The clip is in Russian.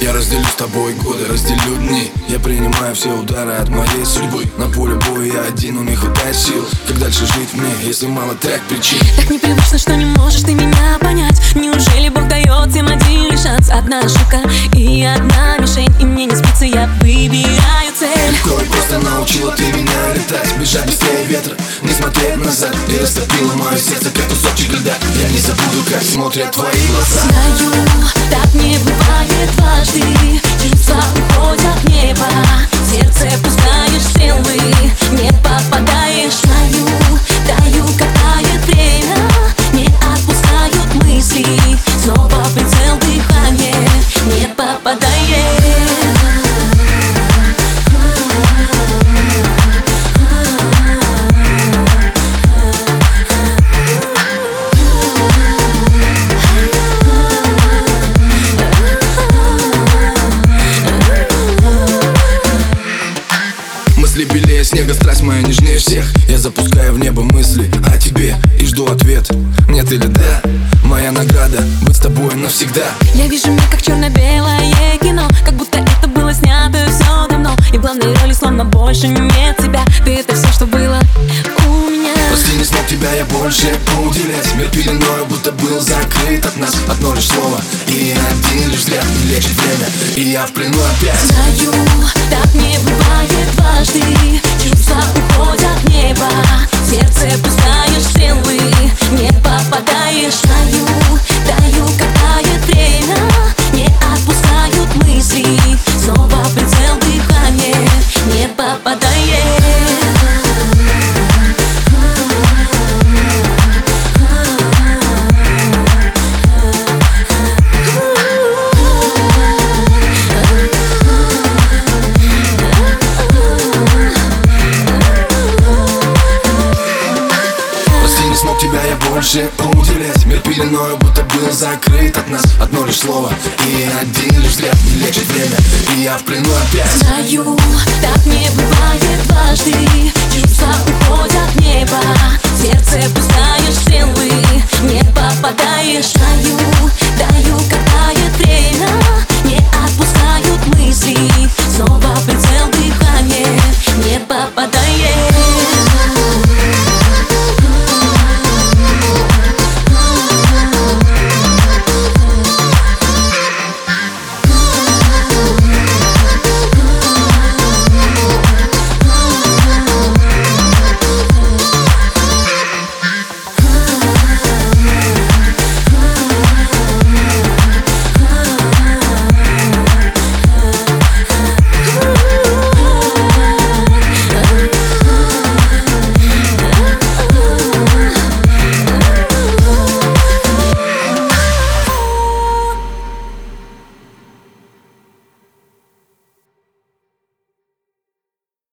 Я разделю с тобой годы, разделю дни. Я принимаю все удары от моей судьбы. На поле боя я один, у них хватает сил. Как дальше жить мне, если мало трек причин? Так непривычно, что не можешь ты меня понять. Неужели Бог дает всем один шанс? Одна ошибка и одна мишень И мне не спится, я выбираю цель. И просто научила ты меня летать Бежать быстрее ветра, не смотреть И растопила мое сердце, как кусочек льда. Я не забуду, как смотрят твои глаза. Знаю, так не бывает дважды. Чувства снега, страсть моя нежнее всех. Я запускаю в небо мысли о тебе и жду ответ. Нет или да, моя награда Быть с тобой навсегда. Я вижу мир как черно-белое кино. Как будто это было снято все давно. И в главной роли словно больше нет тебя. Ты это все, что было у меня. Прости, не смог тебя я больше уделять. Мир пеленою будто был закрыт от нас. Одно лишь слово и один лишь взгляд. Не лечит время И я в плену опять. Знаю, так не бывает дважды Мог тебя я больше уделять Мир пеленою будто был закрыт от нас. Одно лишь слово и один лишь взгляд. Не лечит время, и я в плену опять. Знаю, так не бывает дважды.